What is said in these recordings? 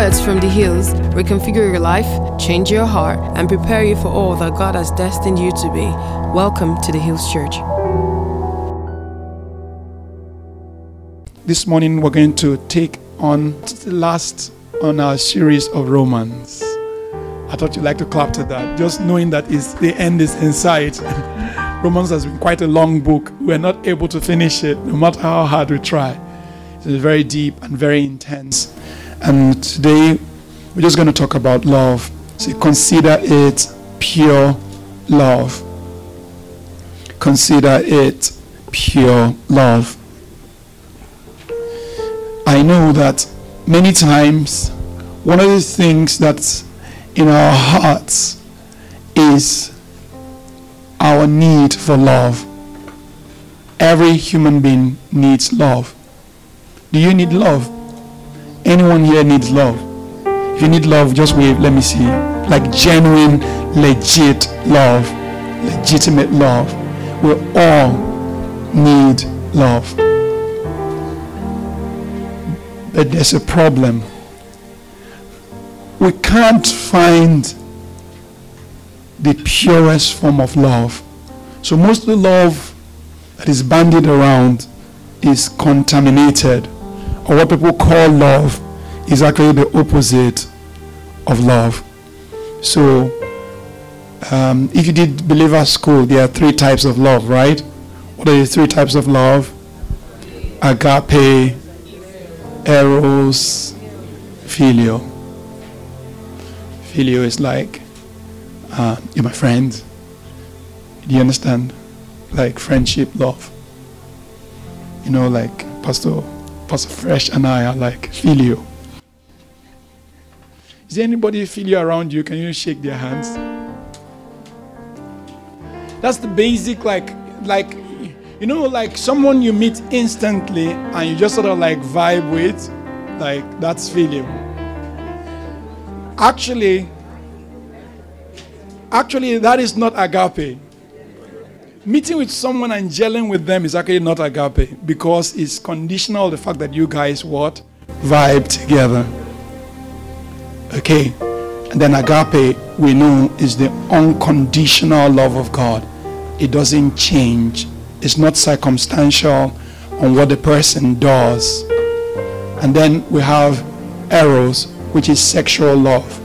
Words from the hills reconfigure your life, change your heart, and prepare you for all that God has destined you to be. Welcome to the Hills Church. This morning we're going to take on the last on our series of Romans. I thought you'd like to clap to that, just knowing that the end is in sight. Romans has been quite a long book. We're not able to finish it, no matter how hard we try. It's very deep and very intense. And today we're just going to talk about love. So consider it pure love. Consider it pure love. I know that many times one of the things that's in our hearts is our need for love. Every human being needs love. Do you need love? Anyone here needs love? If you need love, just wave. Let me see. Like genuine, legit love, legitimate love. We all need love. But there's a problem. We can't find the purest form of love. So most of the love that is bandied around is contaminated. Or what people call love is actually the opposite of love. So um, if you did believer school, there are three types of love, right? What are the three types of love? Agape, eros, phileo. Phileo is like uh, you're my friend. Do you understand? Like friendship, love. You know, like Pastor, Pastor Fresh and I are like phileo. Is there anybody phileo around you? Can you shake their hands? That's the basic, like, like, you know, like someone you meet instantly and you just sort of like vibe with, like that's phileo. Actually, Actually, that is not agape. Meeting with someone and gelling with them is actually not agape because it's conditional the fact that you guys what? Vibe together. Okay. And then agape, we know, is the unconditional love of God. It doesn't change. It's not circumstantial on what the person does. And then we have eros, which is sexual love.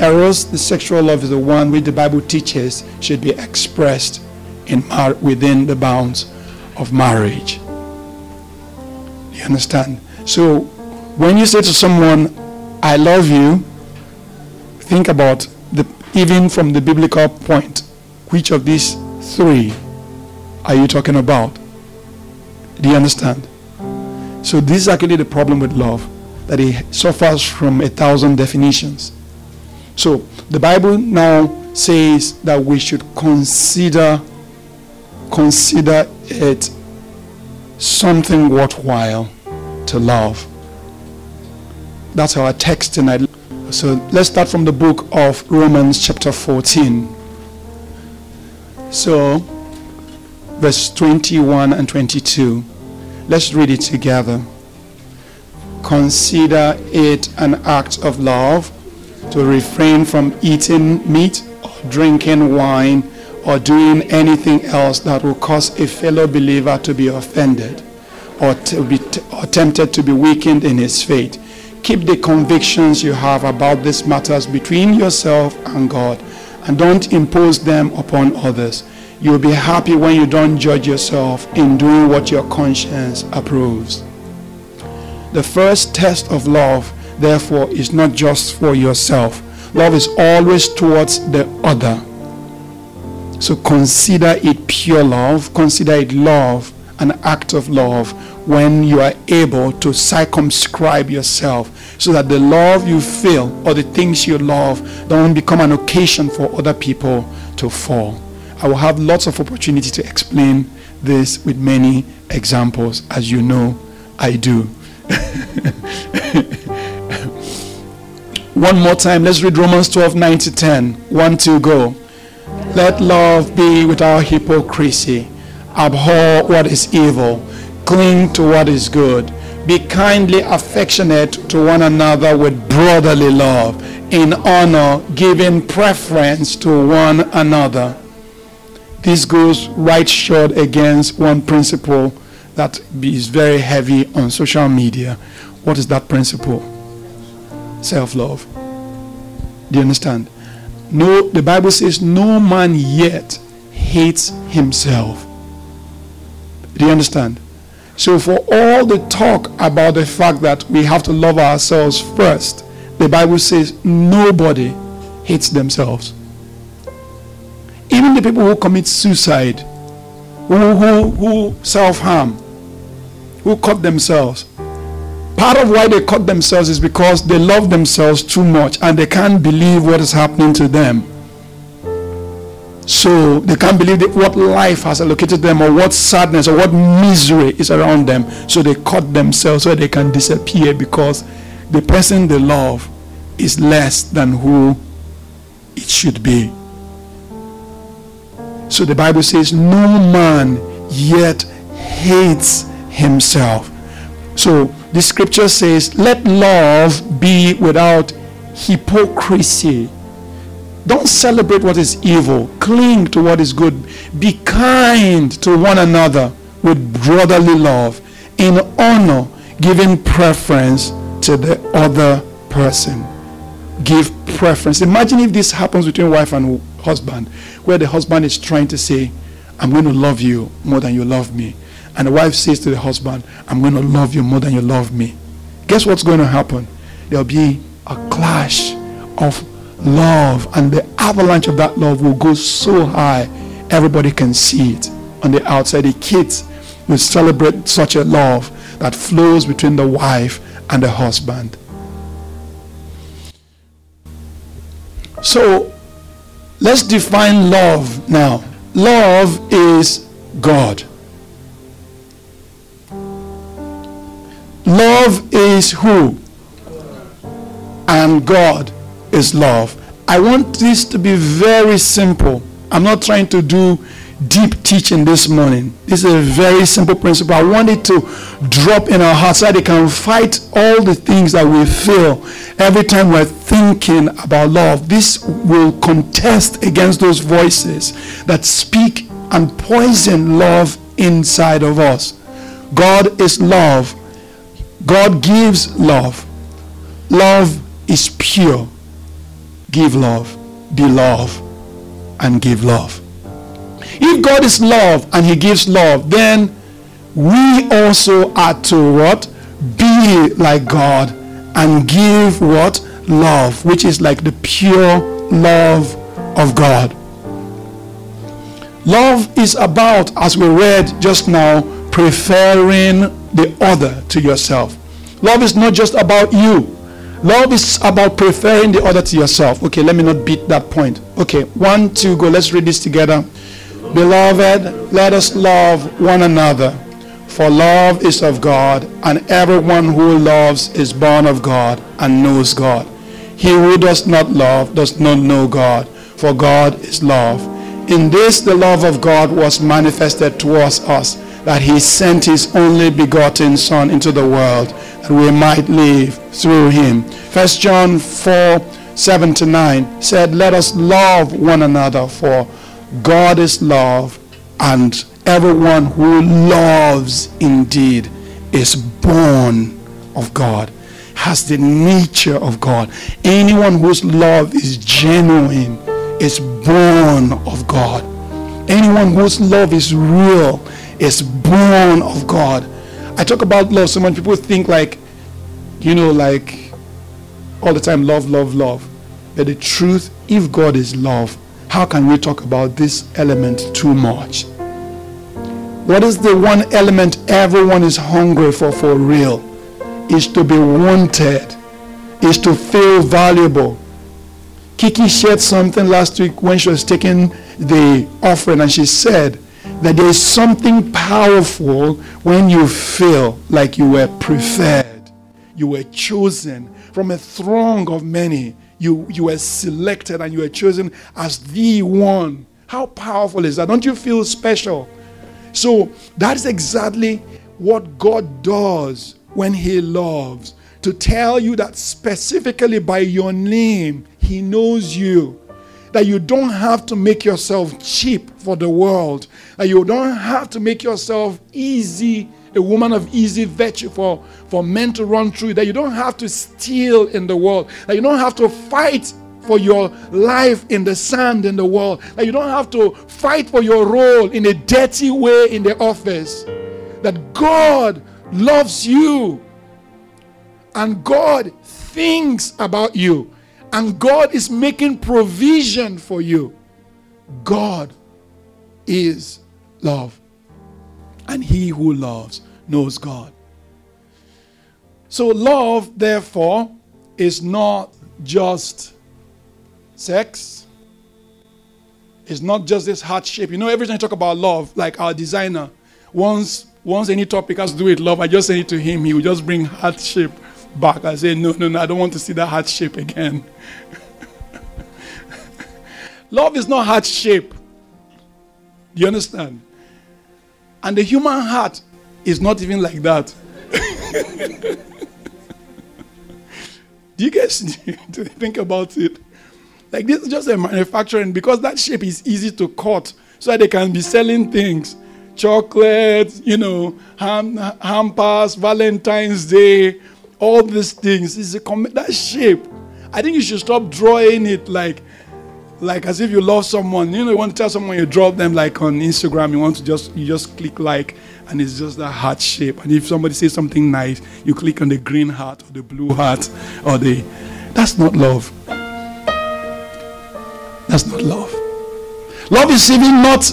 Eros, the sexual love, is the one which the Bible teaches should be expressed in mar- within the bounds of marriage. You understand? So, when you say to someone, "I love you," think about the even from the biblical point, which of these three are you talking about? Do you understand? So, this is actually the problem with love that it suffers from a thousand definitions. So the Bible now says that we should consider consider it something worthwhile to love. That's our text tonight. So let's start from the book of Romans chapter 14. So verse 21 and 22. Let's read it together. Consider it an act of love to refrain from eating meat or drinking wine or doing anything else that will cause a fellow believer to be offended or to be t- or tempted to be weakened in his faith. Keep the convictions you have about these matters between yourself and God and don't impose them upon others. You'll be happy when you don't judge yourself in doing what your conscience approves. The first test of love therefore, is not just for yourself. Love is always towards the other. So consider it pure love, consider it love, an act of love, when you are able to circumscribe yourself so that the love you feel or the things you love don't become an occasion for other people to fall. I will have lots of opportunity to explain this with many examples, as you know I do. One more time, let's read Romans 12 9 to 10. 1 2 go. Let love be without hypocrisy. Abhor what is evil. Cling to what is good. Be kindly affectionate to one another with brotherly love, in honor, giving preference to one another. This goes right short against one principle that is very heavy on social media. What is that principle? Self love. Do you understand? No, the Bible says, no man yet hates himself. Do you understand? So, for all the talk about the fact that we have to love ourselves first, the Bible says nobody hates themselves. Even the people who commit suicide, who, who, who self harm, who cut themselves, part of why they cut themselves is because they love themselves too much and they can't believe what is happening to them. So they can't believe what life has allocated them or what sadness or what misery is around them. So they cut themselves so they can disappear because the person they love is less than who it should be. So the Bible says, No man yet hates himself. So the scripture says, Let love be without hypocrisy. Don't celebrate what is evil. Cling to what is good. Be kind to one another with brotherly love, in honor, giving preference to the other person. Give preference. Imagine if this happens between wife and husband, where the husband is trying to say, I'm going to love you more than you love me. And the wife says to the husband, I'm going to love you more than you love me. Guess what's going to happen? There'll be a clash of love, and the avalanche of that love will go so high, everybody can see it on the outside. The kids will celebrate such a love that flows between the wife and the husband. So let's define love now. Love is God. Love is who? And God is love. I want this to be very simple. I'm not trying to do deep teaching this morning. This is a very simple principle. I want it to drop in our hearts so that it can fight all the things that we feel every time we're thinking about love. This will contest against those voices that speak and poison love inside of us. God is love. God gives love. Love is pure give love, be love, and give love. If God is love and He gives love, then we also are to what? Be like God and give what? Love, which is like the pure love of God. Love is about, as we read just now, preferring the other to yourself. Love is not just about you. Love is about preferring the other to yourself. Okay, let me not beat that point. Okay, one, two, go. Let's read this together. Beloved, let us love one another, for love is of God, and everyone who loves is born of God and knows God. He who does not love does not know God, for God is love. In this the love of God was manifested towards us, that he sent his only begotten Son into the world that we might live through him. First John 4 7 to 9 said, Let us love one another, for God is love, and everyone who loves indeed is born of God, has the nature of God. Anyone whose love is genuine is born of God. Anyone whose love is real is born of God. I talk about love so many people think like, you know, like all the time, love, love, love. But the truth, if God is love, how can we talk about this element too much? What is the one element everyone is hungry for for real? Is to be wanted, is to feel valuable. Kiki shared something last week when she was taking the offering, and she said, that there is something powerful when you feel like you were preferred, you were chosen from a throng of many. You, you were selected and you were chosen as the one. How powerful is that? Don't you feel special? So that's exactly what God does when He loves, to tell you that specifically by your name, He knows you. That you don't have to make yourself cheap for the world. That you don't have to make yourself easy, a woman of easy virtue for, for men to run through. That you don't have to steal in the world. That you don't have to fight for your life in the sand in the world. That you don't have to fight for your role in a dirty way in the office. That God loves you and God thinks about you and God is making provision for you. God is love. And he who loves knows God. So, love, therefore, is not just sex. It's not just this heart shape. You know, every time you talk about love, like our designer, once once any topic has to do with love, I just send it to him. He will just bring heart shape back. I say, no, no, no, I don't want to see that heart shape again. love is not heart shape. Do you understand? And the human heart is not even like that. do you guys think about it? Like this is just a manufacturing because that shape is easy to cut so they can be selling things. Chocolates, you know, ham, hampers, Valentine's Day, all these things. Is a that shape. I think you should stop drawing it like like as if you love someone. You know, you want to tell someone you draw them like on Instagram, you want to just you just click like and it's just that heart shape. And if somebody says something nice, you click on the green heart or the blue heart or the that's not love. That's not love. Love is even not,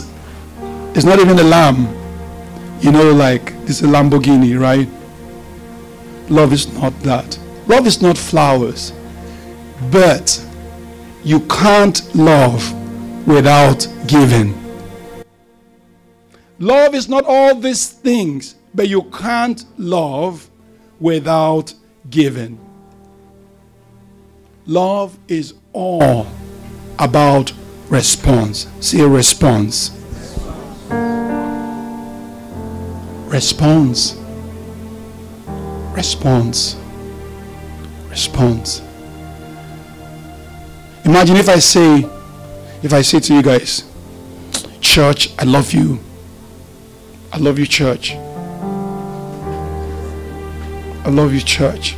it's not even a lamb. You know, like this is a Lamborghini, right? Love is not that. Love is not flowers. But you can't love without giving. Love is not all these things, but you can't love without giving. Love is all about response. See a response. Response. Response. Response. Imagine if I say, if I say to you guys, Church, I love you. I love you, church. I love you, church.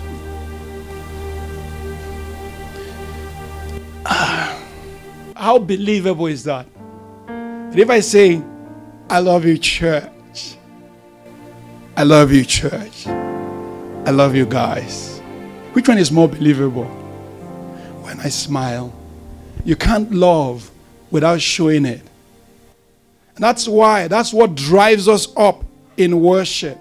How believable is that? But if I say, I love you, church, I love you, church, I love you guys, which one is more believable? When I smile, you can't love without showing it. And that's why, that's what drives us up in worship.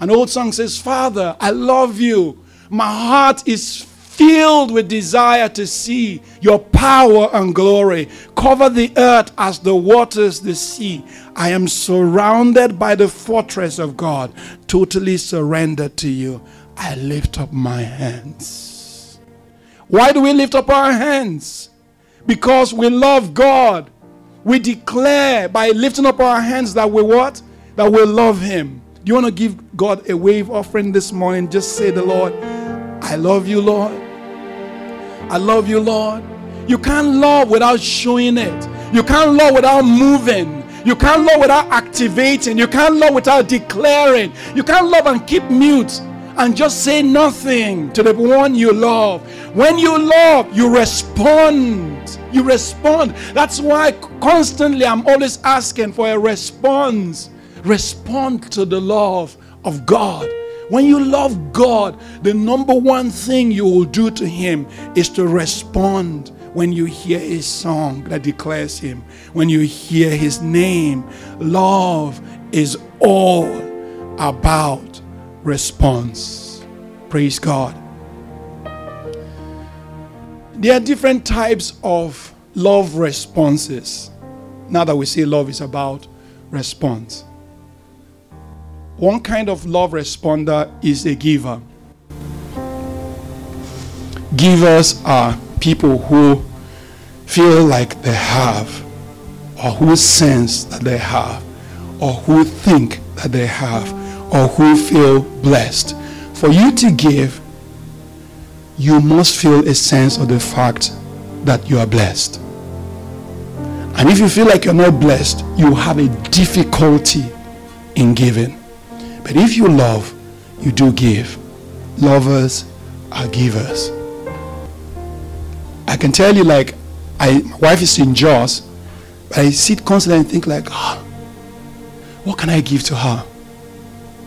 An old song says, Father, I love you. My heart is filled with desire to see your power and glory. Cover the earth as the waters the sea. I am surrounded by the fortress of God, totally surrendered to you. I lift up my hands. Why do we lift up our hands? Because we love God. We declare by lifting up our hands that we what? That we love Him. Do you want to give God a wave offering this morning? Just say the Lord, I love you, Lord. I love you, Lord. You can't love without showing it. You can't love without moving. You can't love without activating. You can't love without declaring. You can't love and keep mute and just say nothing to the one you love. When you love, you respond. You respond. That's why constantly I'm always asking for a response. Respond to the love of God. When you love God, the number one thing you will do to Him is to respond when you hear His song that declares Him, when you hear His name. Love is all about response. Praise God. There are different types of love responses. Now that we say love is about response. One kind of love responder is a giver. Givers are people who feel like they have, or who sense that they have, or who think that they have, or who feel blessed. For you to give, you must feel a sense of the fact that you are blessed. And if you feel like you're not blessed, you have a difficulty in giving. But if you love, you do give. Lovers are givers. I can tell you, like, I, my wife is in Jos, but I sit constantly and think, like, oh, what can I give to her?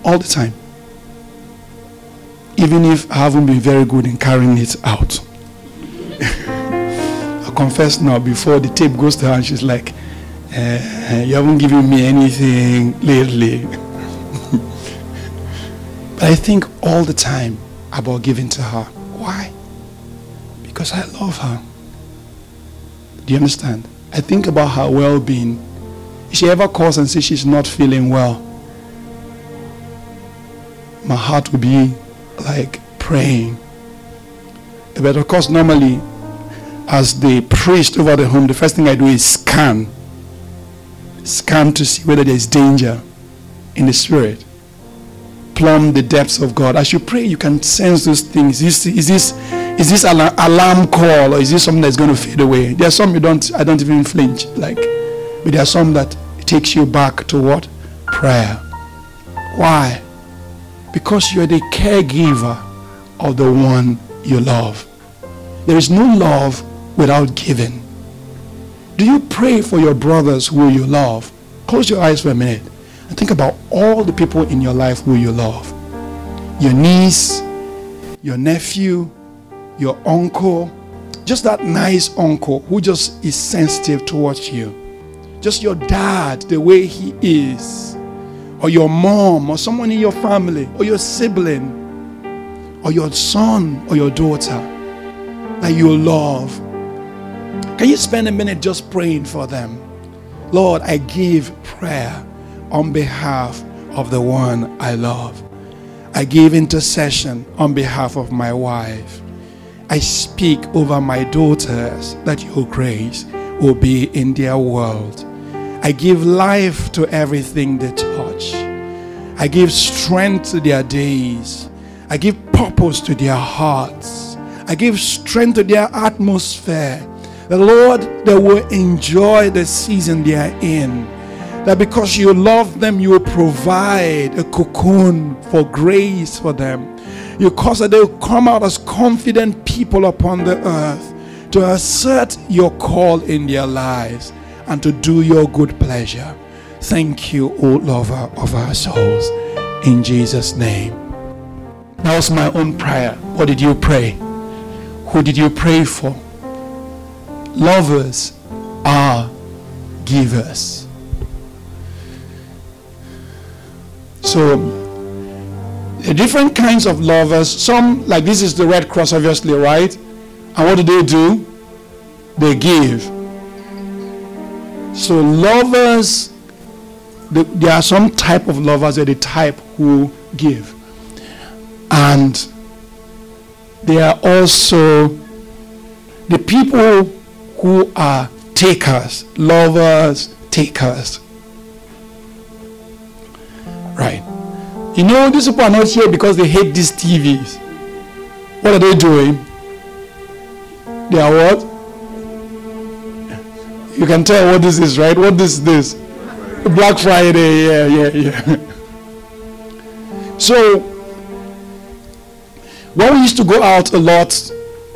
All the time. Even if I haven't been very good in carrying it out. I confess now, before the tape goes to her, and she's like, uh, You haven't given me anything lately. I think all the time about giving to her. Why? Because I love her. Do you understand? I think about her well being. If she ever calls and says she's not feeling well, my heart will be like praying. But of course, normally, as the priest over the home, the first thing I do is scan. Scan to see whether there is danger in the spirit. Plumb the depths of God. As you pray, you can sense those things. Is this, is this, is this an alarm call or is this something that's going to fade away? There are some you don't, I don't even flinch. Like, but there are some that takes you back to what? Prayer. Why? Because you're the caregiver of the one you love. There is no love without giving. Do you pray for your brothers who you love? Close your eyes for a minute and think about all the people in your life who you love. Your niece, your nephew, your uncle, just that nice uncle who just is sensitive towards you. Just your dad, the way he is. Or your mom, or someone in your family, or your sibling, or your son, or your daughter that you love. Can you spend a minute just praying for them? Lord, I give prayer on behalf of the one I love. I give intercession on behalf of my wife. I speak over my daughters that your grace will be in their world. I give life to everything they touch. I give strength to their days. I give purpose to their hearts. I give strength to their atmosphere. The Lord, they will enjoy the season they are in. That because you love them, you will provide a cocoon for grace for them. You cause that they will come out as confident people upon the earth to assert your call in their lives and to do your good pleasure. Thank you, O lover of our souls. In Jesus' name. That was my own prayer. What did you pray? Who did you pray for? Lovers are givers. So, different kinds of lovers, some, like this is the Red Cross, obviously, right? And what do they do? They give. So, lovers, there are some type of lovers that the type who give. And there are also the people who are takers, lovers, takers. Right. You know, these people are not here because they hate these TVs. What are they doing? They are what? You can tell what this is, right? What this is this? Black Friday, yeah, yeah, yeah. so, when we used to go out a lot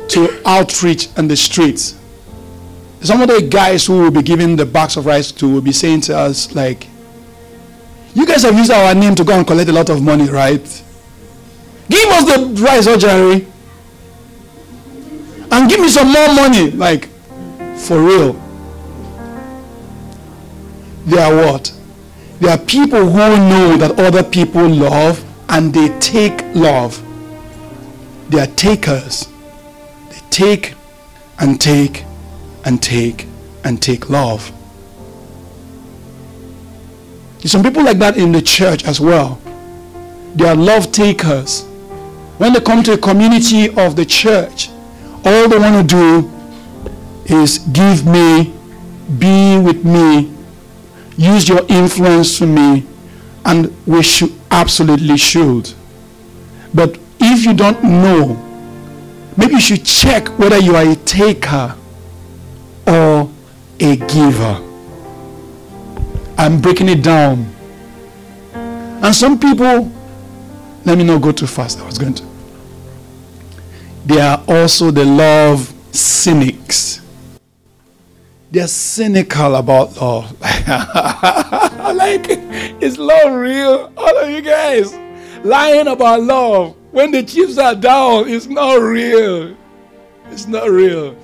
to outreach in the streets, some of the guys who will be giving the box of rice to will be saying to us, like, you guys have used our name to go and collect a lot of money, right? Give us the rice, oh Jerry. And give me some more money. Like, for real. They are what? They are people who know that other people love and they take love. They are takers. They take and take and take and take love. There's some people like that in the church as well. They are love takers. When they come to a community of the church, all they want to do is give me, be with me, use your influence for me, And we should absolutely should. But if you don't know, maybe you should check whether you are a taker or a giver. I'm breaking it down. And some people, let me not go too fast. I was going to. They are also the love cynics. They're cynical about love. like, is love real? All of you guys lying about love when the chips are down, it's not real. It's not real.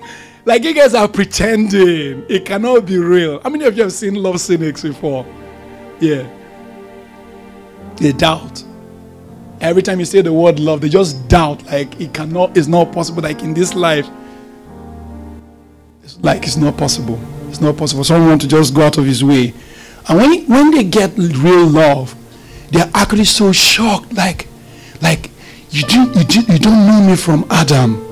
Like you guys are pretending. It cannot be real. How many of you have seen love cynics before? Yeah. They doubt. Every time you say the word love, they just doubt. Like it cannot, it's not possible. Like in this life, it's like it's not possible. It's not possible. for Someone to just go out of his way. And when, when they get real love, they're actually so shocked. Like, like you, do, you, you don't know me from Adam.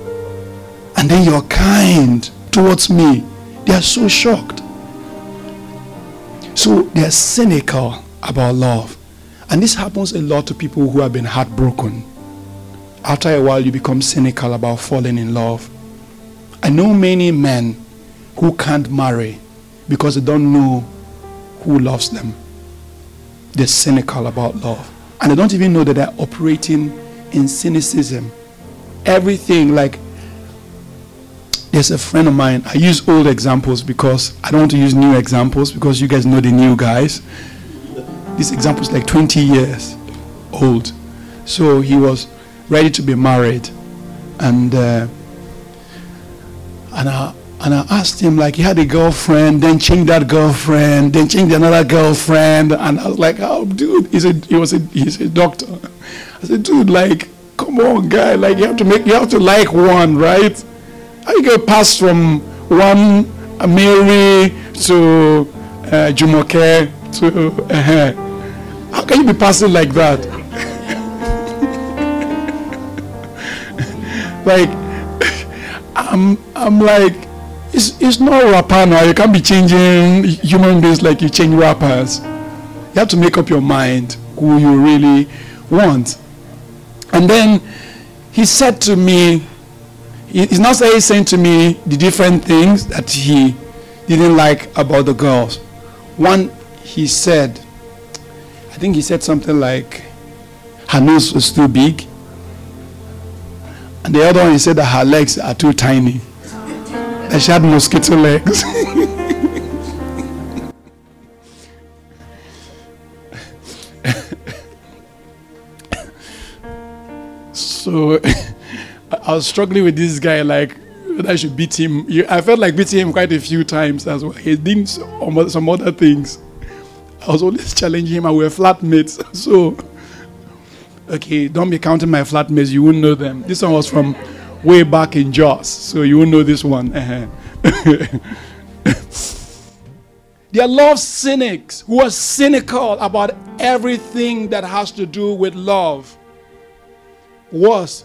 And then you're kind towards me. They are so shocked. So they're cynical about love. And this happens a lot to people who have been heartbroken. After a while, you become cynical about falling in love. I know many men who can't marry because they don't know who loves them. They're cynical about love. And they don't even know that they're operating in cynicism. Everything, like, there's a friend of mine. I use old examples because I don't want to use new examples because you guys know the new guys this example is like 20 years old. So he was ready to be married, and uh, and I and I asked him like he had a girlfriend, then changed that girlfriend, then changed another girlfriend, and I was like, "Oh, dude," he said he was a he's a doctor. I said, "Dude, like, come on, guy, like you have to make you have to like one, right? How you gonna pass from one Mary to uh, Jumoke to uh, how can you be passing like that? like I'm I'm like it's it's not wrapper now. You can't be changing human beings like you change wrappers. You have to make up your mind who you really want. And then he said to me, he's not saying to me the different things that he didn't like about the girls. One, he said, I think he said something like her nose was too big. And the other one, he said that her legs are too tiny. That she had mosquito legs. so I was struggling with this guy, like I should beat him. I felt like beating him quite a few times as well. He did some other things. I was always challenging him, and we were flatmates. So, okay, don't be counting my flatmates, you wouldn't know them. This one was from way back in Jos, so you won't know this one. Uh-huh. they are love cynics who are cynical about everything that has to do with love. Worse,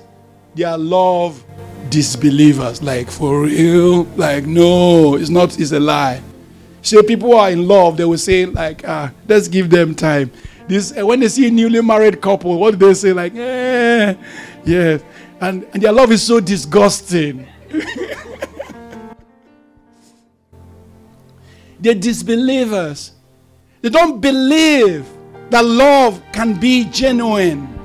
they are love disbelievers. Like, for real? Like, no, it's not, it's a lie. So people are in love, they will say like, ah, let's give them time. This uh, when they see a newly married couple, what do they say? Like, eh, yes, and and their love is so disgusting. They're disbelievers. They don't believe that love can be genuine.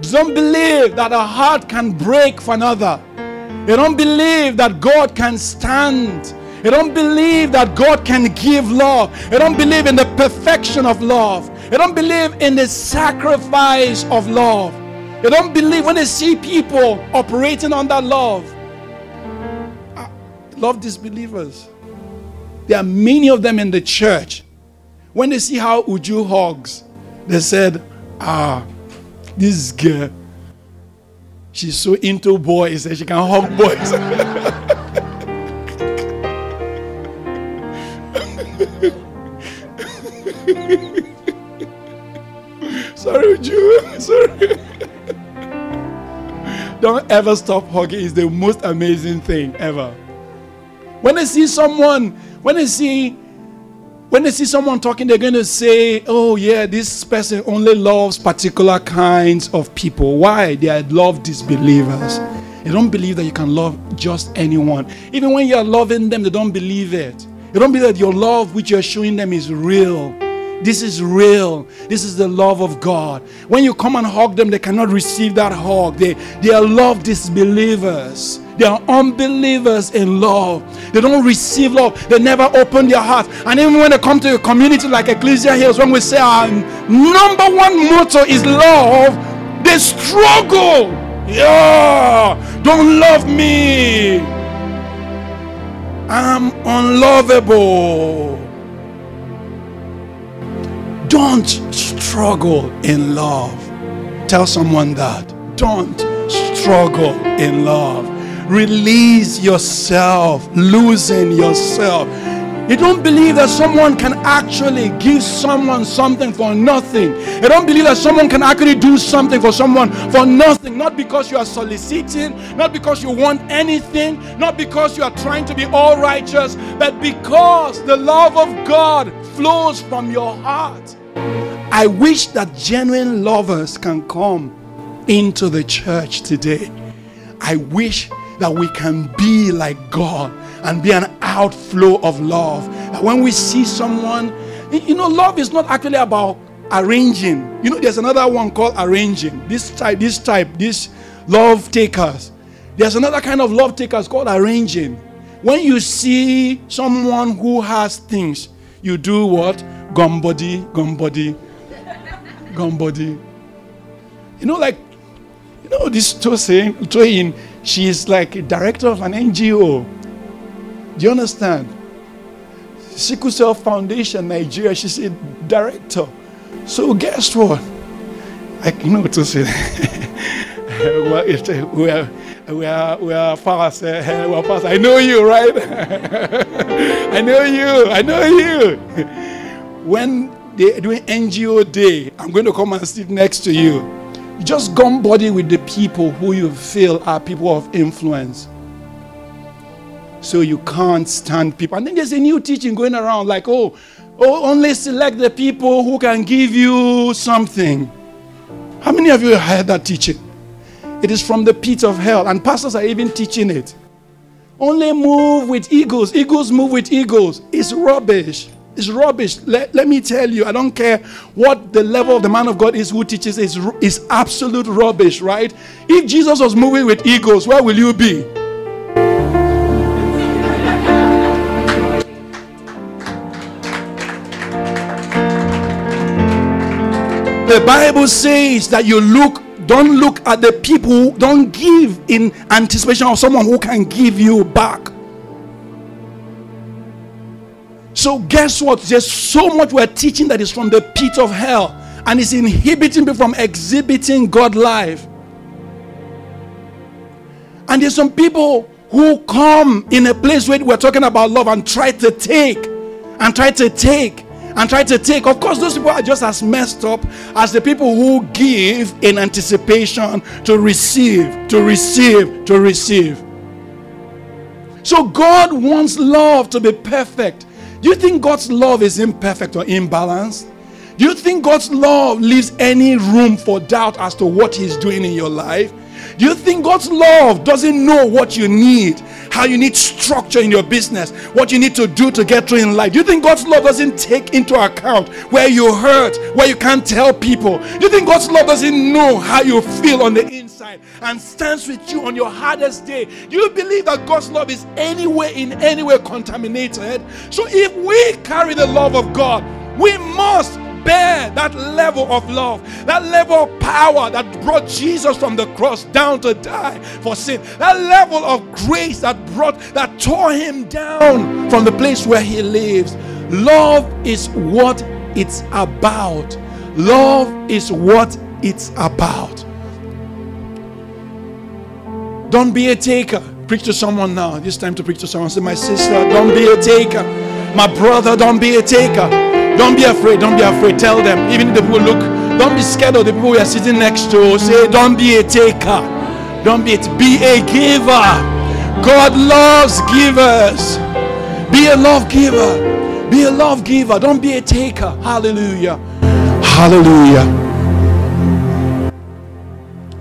Don't believe that a heart can break for another. They don't believe that God can stand they don't believe that God can give love. They don't believe in the perfection of love. They don't believe in the sacrifice of love. They don't believe when they see people operating under love. Ah, love disbelievers. There are many of them in the church. When they see how Uju hugs, they said, Ah, this girl, she's so into boys that she can hug boys. Sorry, Jew. Sorry. Don't ever stop hugging. It's the most amazing thing ever. When I see someone, when I see When they see someone talking, they're going to say, Oh, yeah, this person only loves particular kinds of people. Why? They love disbelievers. They don't believe that you can love just anyone. Even when you're loving them, they don't believe it. They don't believe that your love, which you're showing them, is real. This is real. This is the love of God. When you come and hug them, they cannot receive that hug. They, they are love disbelievers. They are unbelievers in love. They don't receive love. They never open their heart. And even when they come to a community like Ecclesia Hills, when we say our number one motto is love, they struggle. Yeah, don't love me. I'm unlovable. Don't struggle in love. Tell someone that. Don't struggle in love. Release yourself, loosen yourself. You don't believe that someone can actually give someone something for nothing. You don't believe that someone can actually do something for someone for nothing. Not because you are soliciting, not because you want anything, not because you are trying to be all righteous, but because the love of God flows from your heart. I wish that genuine lovers can come into the church today. I wish that we can be like God and be an outflow of love. That when we see someone, you know, love is not actually about arranging. You know, there's another one called arranging. This type, this type, this love takers. There's another kind of love takers called arranging. When you see someone who has things, you do what? Gum body, gum body. You know, like, you know, this Tosin, Toyin, she is like a director of an NGO. Do you understand? Sickle Cell Foundation Nigeria, she's a director. So guess what? I know to say we are we are we are fast. Uh, we are fast. I know you, right? I know you. I know you. when they're doing NGO day, I'm going to come and sit next to you. Just gum body with the people who you feel are people of influence. So you can't stand people. And then there's a new teaching going around like, oh, oh, only select the people who can give you something. How many of you have heard that teaching? It is from the pit of hell, and pastors are even teaching it. Only move with eagles. Eagles move with eagles. It's rubbish. It's rubbish. Let, let me tell you, I don't care what the level of the man of God is who teaches, is is absolute rubbish, right? If Jesus was moving with eagles, where will you be? The Bible says that you look, don't look at the people, don't give in anticipation of someone who can give you back. So, guess what? There's so much we're teaching that is from the pit of hell and it's inhibiting people from exhibiting God life. And there's some people who come in a place where we're talking about love and try to take and try to take and try to take. Of course, those people are just as messed up as the people who give in anticipation to receive, to receive, to receive. So, God wants love to be perfect. Do you think God's love is imperfect or imbalanced? Do you think God's love leaves any room for doubt as to what He's doing in your life? Do you think God's love doesn't know what you need? How you need structure in your business, what you need to do to get through in life. Do you think God's love doesn't take into account where you hurt, where you can't tell people? Do you think God's love doesn't know how you feel on the inside and stands with you on your hardest day? Do you believe that God's love is anywhere in any way contaminated? So if we carry the love of God, we must bear that level of love, that level of power that brought Jesus from the cross down to die for sin, that level of grace that brought, that tore him down from the place where he lives. Love is what it's about. Love is what it's about. Don't be a taker. Preach to someone now. It's time to preach to someone. Say, My sister, don't be a taker. My brother, don't be a taker. Don't be afraid. Don't be afraid. Tell them. Even if the people look. Don't be scared of the people we are sitting next to. Say, don't be a taker. Don't be it. Be a giver. God loves givers. Be a love giver. Be a love giver, don't be a taker. Hallelujah. Hallelujah.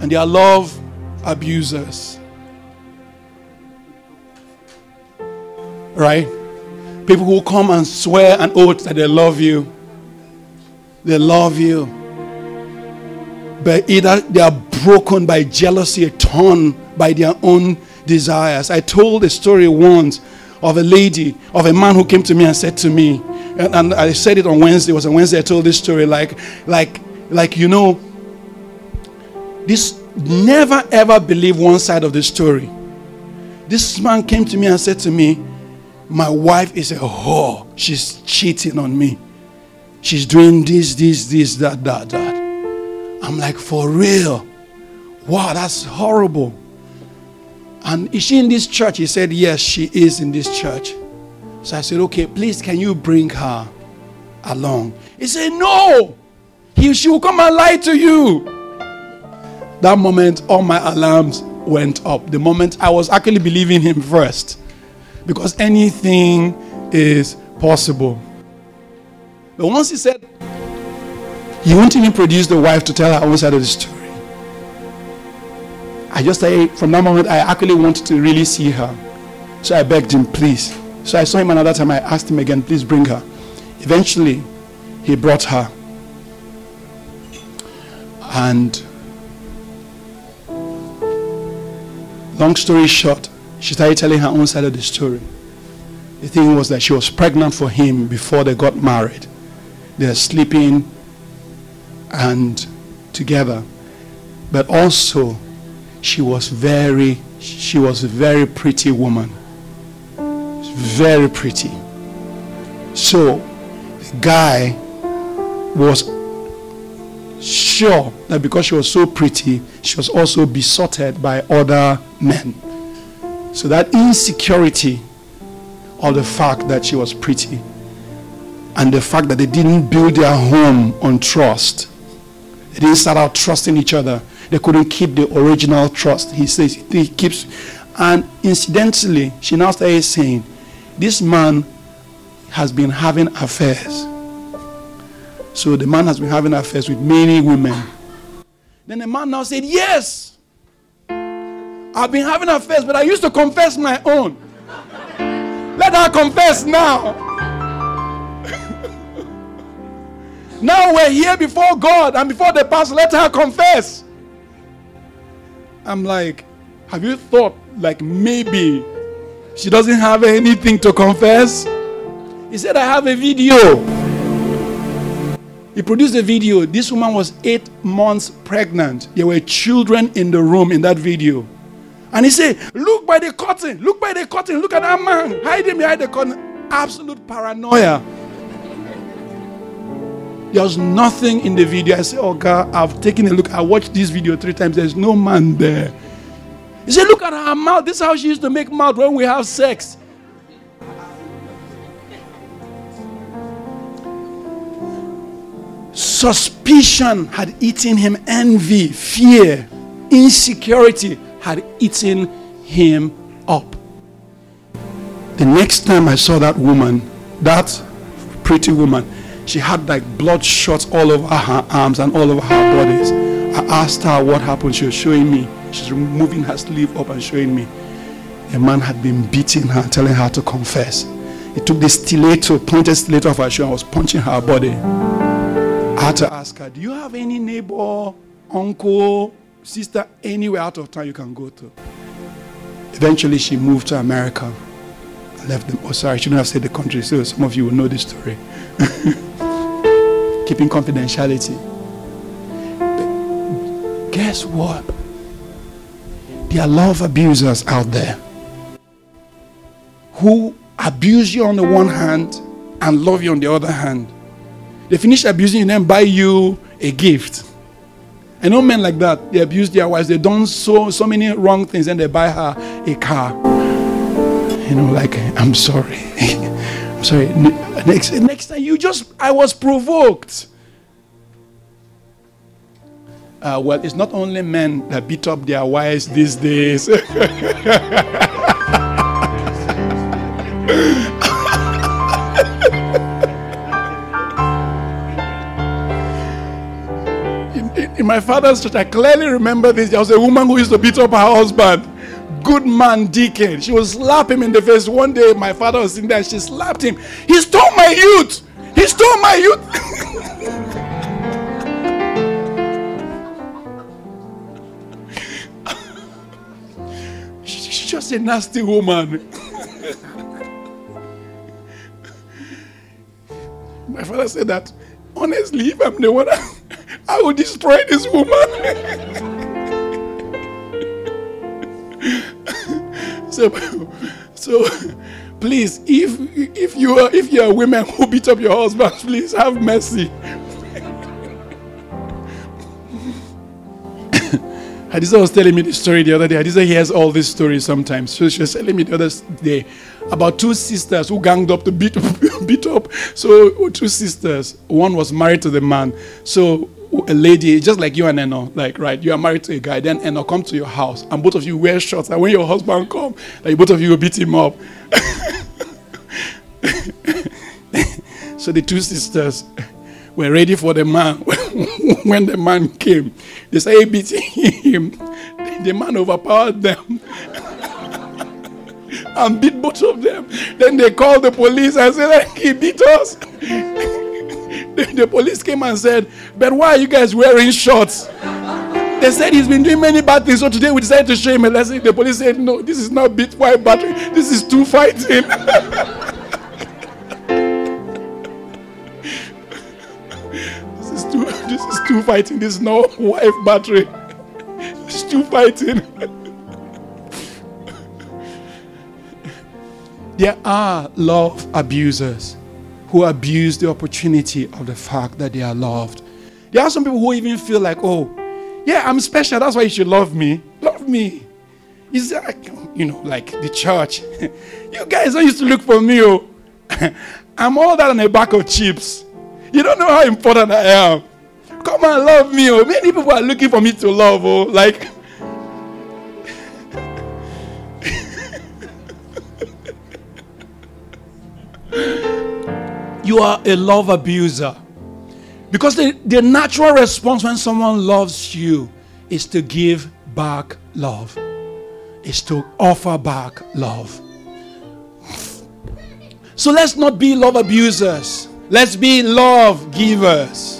And they are love abusers. Right? People who come and swear an oath that they love you. They love you. But either they are broken by jealousy, torn by their own desires. I told a story once of a lady, of a man who came to me and said to me, and, and I said it on Wednesday, it was on Wednesday I told this story, like, like, like, you know, this never ever believe one side of the story. This man came to me and said to me, My wife is a whore. She's cheating on me. She's doing this, this, this, that, that, that. I'm like, For real? Wow, that's horrible. And is she in this church? He said, Yes, she is in this church. So I said, Okay, please, can you bring her along? He said, No, he, she will come and lie to you. That moment, all my alarms went up. The moment I was actually believing him first. Because anything is possible. But once he said, he won't even produce the wife to tell her own side of the story. I just say from that moment I actually wanted to really see her. So I begged him, please. So I saw him another time. I asked him again, please bring her. Eventually, he brought her. And long story short, she started telling her own side of the story. The thing was that she was pregnant for him before they got married. They're sleeping and together. But also she was very she was a very pretty woman very pretty so the guy was sure that because she was so pretty she was also besotted by other men so that insecurity of the fact that she was pretty and the fact that they didn't build their home on trust they didn't start out trusting each other they couldn't keep the original trust. He says he keeps, and incidentally, she now started saying, "This man has been having affairs." So the man has been having affairs with many women. Then the man now said, "Yes, I've been having affairs, but I used to confess my own. Let her confess now." now we're here before God and before the pastor. Let her confess. I'm like, have you thought like maybe she doesn't have anything to confess? He said, I have a video. He produced a video. This woman was eight months pregnant. There were children in the room in that video. And he said, Look by the curtain. Look by the curtain. Look at that man hiding behind the curtain. Absolute paranoia. There was nothing in the video. I said, Oh God, I've taken a look. I watched this video three times. There's no man there. He said, Look at her mouth. This is how she used to make mouth when we have sex. Suspicion had eaten him, envy, fear, insecurity had eaten him up. The next time I saw that woman, that pretty woman, she had like blood shots all over her arms and all over her bodies. I asked her what happened. She was showing me. She's removing her sleeve up and showing me. A man had been beating her, telling her to confess. He took the stiletto, pointed stiletto of her shoe and was punching her body. I had to ask her, Do you have any neighbor, uncle, sister, anywhere out of town you can go to? Eventually, she moved to America. Left them. Oh, sorry, I shouldn't have said the country, so some of you will know this story. keeping confidentiality. But guess what? There are love abusers out there who abuse you on the one hand and love you on the other hand. They finish abusing you, then buy you a gift. I know men like that. They abuse their wives. They done so so many wrong things, and they buy her a car. You know, like I'm sorry. I'm sorry. Next, next time you just, I was provoked. Uh, well, it's not only men that beat up their wives these days. in my father's church, I clearly remember this. There was a woman who used to beat up her husband. Good man, deacon. She would slap him in the face. One day, my father was sitting there. And she slapped him. He stole my youth. He stole my youth. She's just a nasty woman. my father said that honestly, if I'm the one, I will destroy this woman. so, so please, if if you are if you are women who beat up your husbands, please have mercy. Hadiza was telling me the story the other day. Hadiza hears all these stories sometimes. So she was telling me the other day about two sisters who ganged up to beat, beat up. So two sisters. One was married to the man. So a lady, just like you and Eno, like right, you are married to a guy. Then Eno come to your house, and both of you wear shorts. And when your husband come, like both of you will beat him up. so the two sisters were ready for the man. when the man came, they started beating him. The man overpowered them and beat both of them. Then they called the police and said, He beat us. the, police came and said, But why are you guys wearing shorts? They said he's been doing many bad things. So today we decided to show him a lesson. The police said, No, this is not beat white battery. This is two fighting. this is two fighting. This is no wife battery. It's two fighting. there are love abusers who abuse the opportunity of the fact that they are loved. There are some people who even feel like, oh, yeah, I'm special. That's why you should love me. Love me. Is that, you know, like the church. you guys don't used to look for me. Oh. I'm all that on a bag of chips. You don't know how important I am. Come and love me. Oh. Many people are looking for me to love. Oh. Like, you are a love abuser. Because the, the natural response when someone loves you is to give back love, is to offer back love. So let's not be love abusers. Let's be love givers.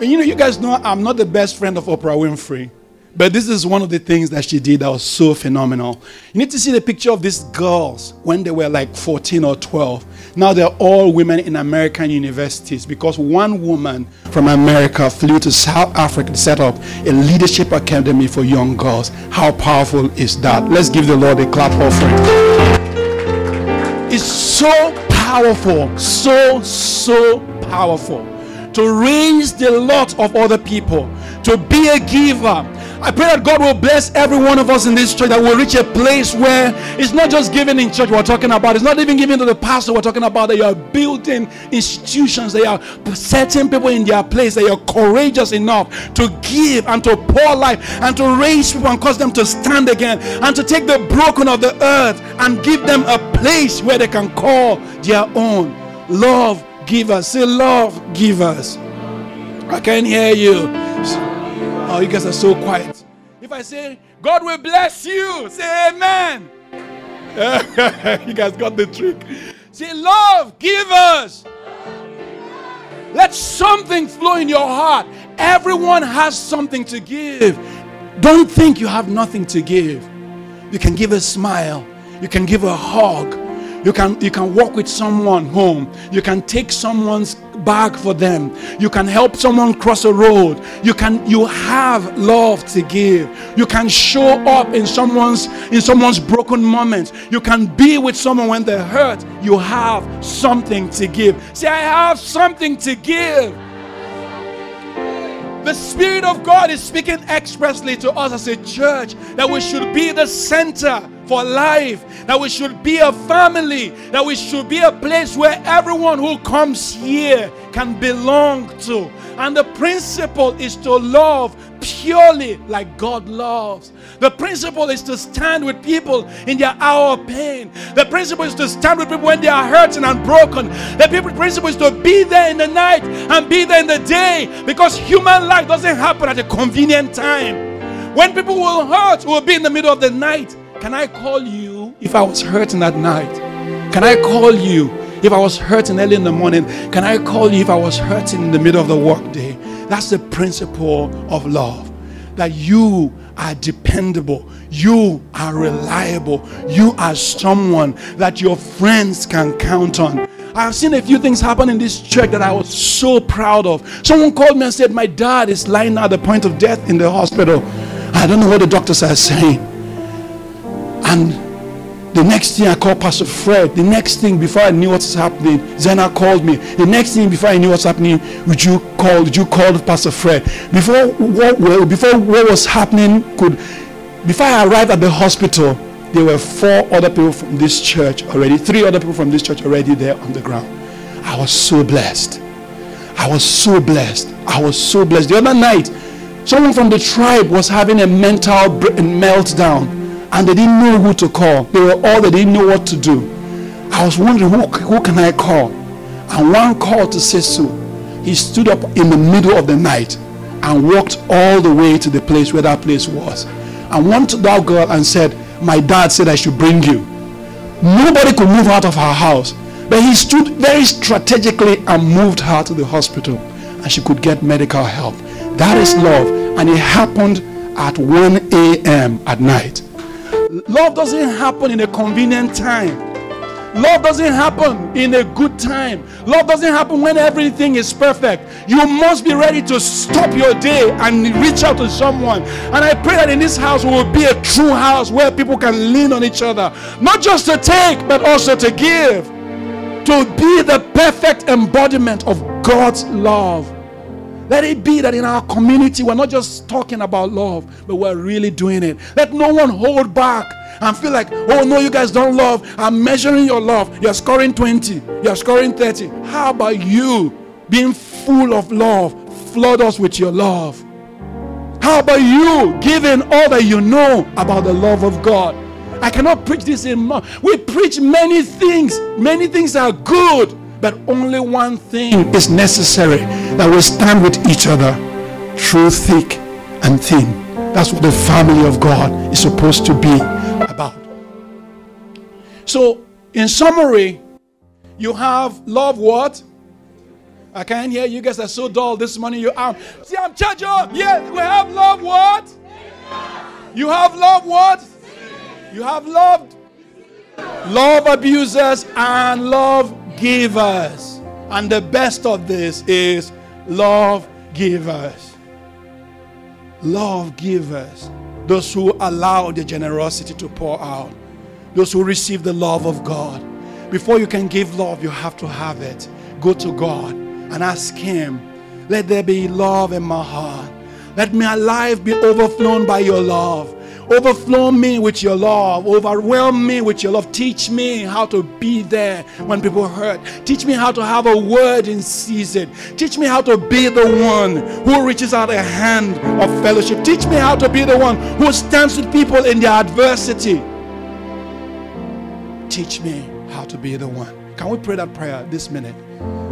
And you know, you guys know I'm not the best friend of Oprah Winfrey. But this is one of the things that she did that was so phenomenal. You need to see the picture of these girls when they were like 14 or 12. Now they're all women in American universities because one woman from America flew to South Africa to set up a leadership academy for young girls. How powerful is that? Let's give the Lord a clap offering. It's so powerful, so, so powerful to raise the lot of other people, to be a giver. I pray that God will bless every one of us in this church that will reach a place where it's not just giving in church we're talking about, it's not even giving to the pastor we're talking about, that you are building institutions, that you are setting people in their place, that you're courageous enough to give and to pour life and to raise people and cause them to stand again and to take the broken of the earth and give them a place where they can call their own. Love givers. Say, love givers. I can hear you. Oh, you guys are so quiet. If I say, God will bless you, say amen. you guys got the trick. Say, love givers. Let something flow in your heart. Everyone has something to give. Don't think you have nothing to give. You can give a smile, you can give a hug, you can you can walk with someone home. You can take someone's bag for them. You can help someone cross a road. You can you have love to give. You can show up in someone's in someone's broken moments. You can be with someone when they're hurt. You have something to give. Say I have something to give. The Spirit of God is speaking expressly to us as a church that we should be the center for life, that we should be a family, that we should be a place where everyone who comes here can belong to. And the principle is to love purely like God loves. The principle is to stand with people in their hour of pain. The principle is to stand with people when they are hurting and broken. The principle is to be there in the night and be there in the day because human life doesn't happen at a convenient time. When people will hurt, will be in the middle of the night. Can I call you if I was hurting at night? Can I call you if I was hurting early in the morning? Can I call you if I was hurting in the middle of the workday? That's the principle of love. That you are dependable, you are reliable, you are someone that your friends can count on. I've seen a few things happen in this church that I was so proud of. Someone called me and said, My dad is lying at the point of death in the hospital. I don't know what the doctors are saying. And the next thing I called Pastor Fred. The next thing before I knew what's happening, Zena called me. The next thing before I knew what's happening, would you call? Would you call Pastor Fred? Before what before what was happening could before I arrived at the hospital, there were four other people from this church already, three other people from this church already there on the ground. I was so blessed. I was so blessed. I was so blessed. The other night, someone from the tribe was having a mental meltdown and they didn't know who to call. They were all they didn't know what to do. I was wondering who, who can I call? And one called to Sesu. He stood up in the middle of the night and walked all the way to the place where that place was. And went to that girl and said, My dad said I should bring you. Nobody could move out of her house. But he stood very strategically and moved her to the hospital. And she could get medical help. That is love. And it happened at 1 a.m. at night. Love doesn't happen in a convenient time. Love doesn't happen in a good time. Love doesn't happen when everything is perfect. You must be ready to stop your day and reach out to someone. And I pray that in this house will be a true house where people can lean on each other, not just to take, but also to give. To be the perfect embodiment of God's love. Let it be that in our community, we're not just talking about love, but we're really doing it. Let no one hold back and feel like, oh no, you guys don't love. I'm measuring your love. You're scoring 20, you're scoring 30. How about you being full of love? Flood us with your love. How about you giving all that you know about the love of God? I cannot preach this in. We preach many things. Many things are good. But only one thing is necessary that we stand with each other through thick and thin. That's what the family of God is supposed to be about. So, in summary, you have love what? I can't hear you guys are so dull this morning. You are. See, I'm charged up. Yeah, we have love what? You have love what? You have loved love abusers and love givers. And the best of this is love givers. Love givers. Those who allow the generosity to pour out. Those who receive the love of God. Before you can give love, you have to have it. Go to God and ask Him, let there be love in my heart. Let my life be overflown by your love. Overflow me with your love. Overwhelm me with your love. Teach me how to be there when people hurt. Teach me how to have a word in season. Teach me how to be the one who reaches out a hand of fellowship. Teach me how to be the one who stands with people in their adversity. Teach me how to be the one. Can we pray that prayer this minute?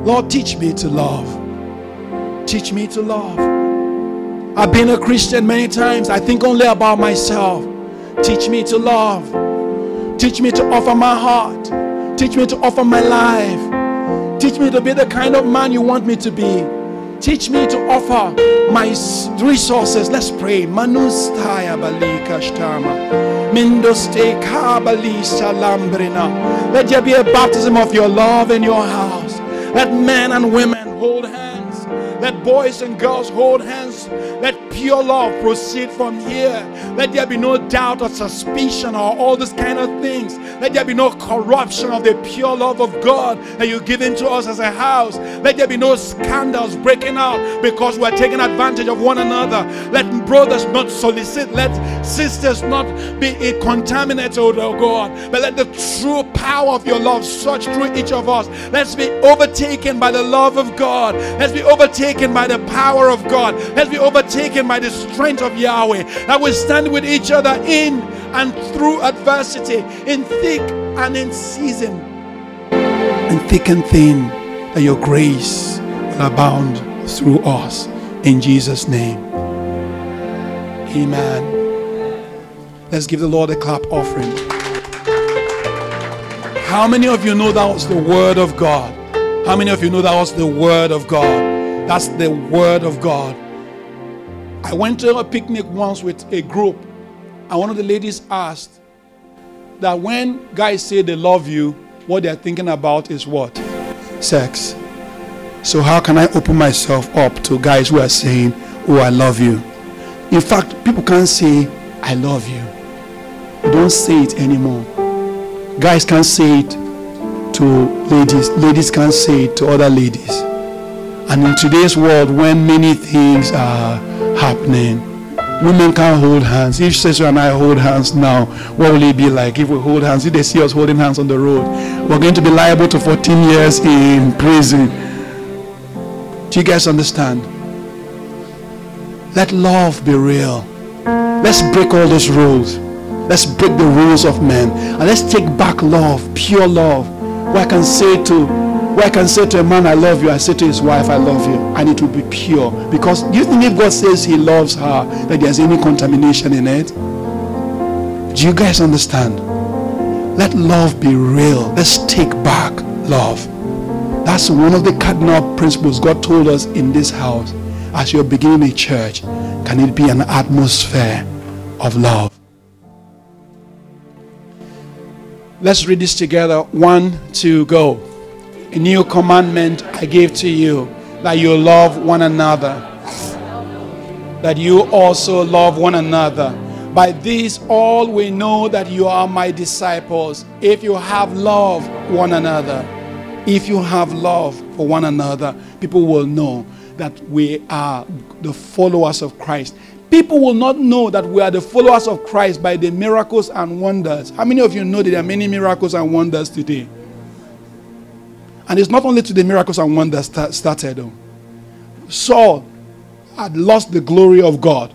Lord, teach me to love. Teach me to love. I've been a Christian many times. I think only about myself. Teach me to love. Teach me to offer my heart. Teach me to offer my life. Teach me to be the kind of man you want me to be. Teach me to offer my resources. Let's pray. Manustaya balika shtama. Mindoste kabali salambrina. Let there be a baptism of your love in your house. Let men and women hold hands let boys and girls hold hands. Let pure love proceed from here. Let there be no doubt or suspicion or all these kind of things. Let there be no corruption of the pure love of God that you've given to us as a house. Let there be no scandals breaking out because we're taking advantage of one another. Let brothers not solicit. Let sisters not be contaminated, oh God. But let the true power of your love search through each of us. Let's be overtaken by the love of God. Let's be overtaken by the power of God. Let's be overtaken by the strength of Yahweh. That we stand with each other in and through adversity, in thick and in season, in thick and thin, that your grace will abound through us. In Jesus' name. Amen. Let's give the Lord a clap offering. How many of you know that was the Word of God? How many of you know that was the Word of God? That's the Word of God. I went to a picnic once with a group, and one of the ladies asked that when guys say they love you, what they're thinking about is what? Sex. So, how can I open myself up to guys who are saying, Oh, I love you? In fact, people can't say, I love you. Don't say it anymore. Guys can't say it to ladies, ladies can't say it to other ladies. And in today's world, when many things are happening, women can't hold hands. If sister and I hold hands now, what will it be like if we hold hands? If they see us holding hands on the road, we're going to be liable to 14 years in prison. Do you guys understand? Let love be real. Let's break all those rules. Let's break the rules of men and let's take back love, pure love. Where I can say to where I can say to a man, I love you, I say to his wife, I love you. And it will be pure. Because do you think if God says he loves her, that there's any contamination in it? Do you guys understand? Let love be real. Let's take back love. That's one of the cardinal principles God told us in this house. As you're beginning a church, can it be an atmosphere of love? Let's read this together. One, two, go. A new commandment I give to you that you love one another. That you also love one another. By this, all we know that you are my disciples if you have love one another. If you have love for one another, people will know that we are the followers of Christ. People will not know that we are the followers of Christ by the miracles and wonders. How many of you know that there are many miracles and wonders today? And it's not only to the miracles and wonders that started. Though. Saul had lost the glory of God.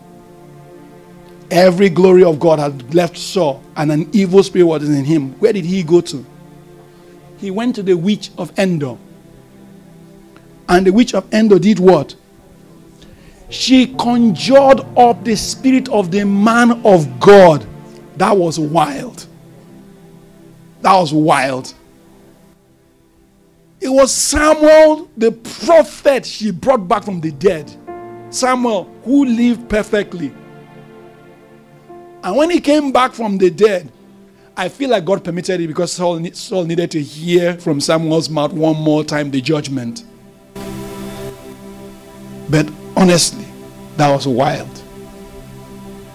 Every glory of God had left Saul, and an evil spirit was in him. Where did he go to? He went to the witch of Endor. And the witch of Endor did what? she conjured up the spirit of the man of God. That was wild. That was wild. It was Samuel, the prophet she brought back from the dead. Samuel, who lived perfectly. And when he came back from the dead, I feel like God permitted it because Saul, Saul needed to hear from Samuel's mouth one more time the judgment. But honestly, that was wild.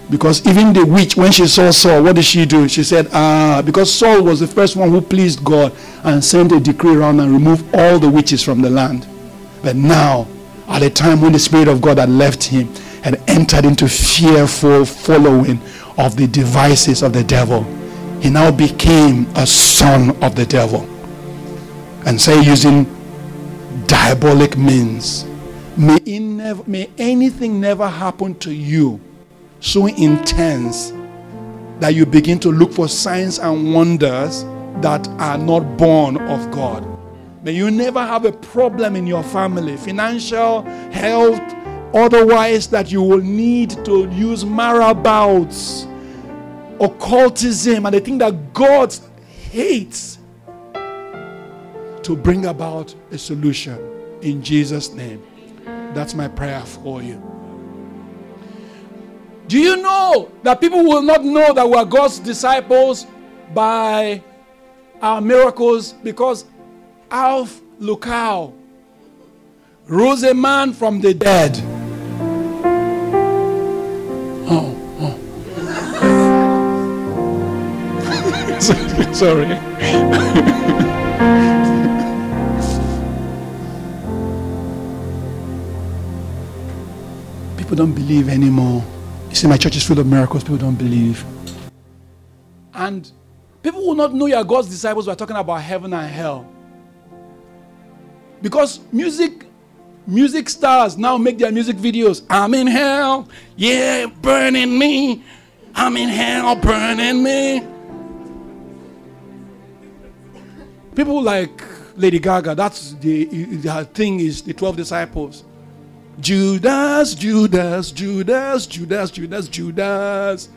Because even the witch, when she saw Saul, what did she do? She said, Ah, because Saul was the first one who pleased God and sent a decree around and removed all the witches from the land. But now, at a time when the Spirit of God had left him and entered into fearful following of the devices of the devil, he now became a son of the devil. And say using diabolic means May, never, may anything never happen to you so intense that you begin to look for signs and wonders that are not born of God. May you never have a problem in your family, financial, health, otherwise, that you will need to use marabouts, occultism, and the thing that God hates to bring about a solution. In Jesus' name. That's my prayer for you. Do you know that people will not know that we are God's disciples by our miracles? Because Alf Lukau rose a man from the dead. Oh, oh. Sorry. People don't believe anymore. You see, my church is full of miracles. People don't believe. And People will not know you are God's disciples by talking about heaven and hell. Because music music stars now make their music videos. I'm in hell, yeah, burning me. I'm in hell, burning me. People like Lady Gaga, that's the, the thing is the 12 disciples. Judas, Judas, Judas, Judas, Judas, Judas.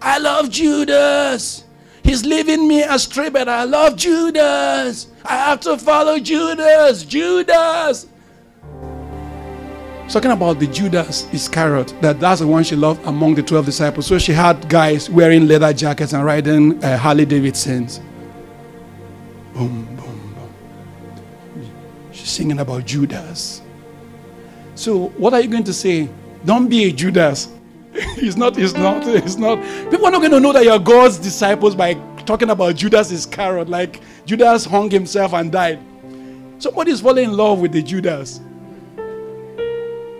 I love Judas. He's leaving me astray, but I love Judas. I have to follow Judas. Judas. Talking about the Judas Iscariot, that that's the one she loved among the 12 disciples. So she had guys wearing leather jackets and riding uh, Harley Davidsons. Boom, boom, boom. She's singing about Judas. So, what are you going to say? Don't be a Judas. He's not, He's not, He's not. People are not going to know that you're God's disciples by talking about Judas Iscariot, like Judas hung himself and died. Somebody's falling in love with the Judas.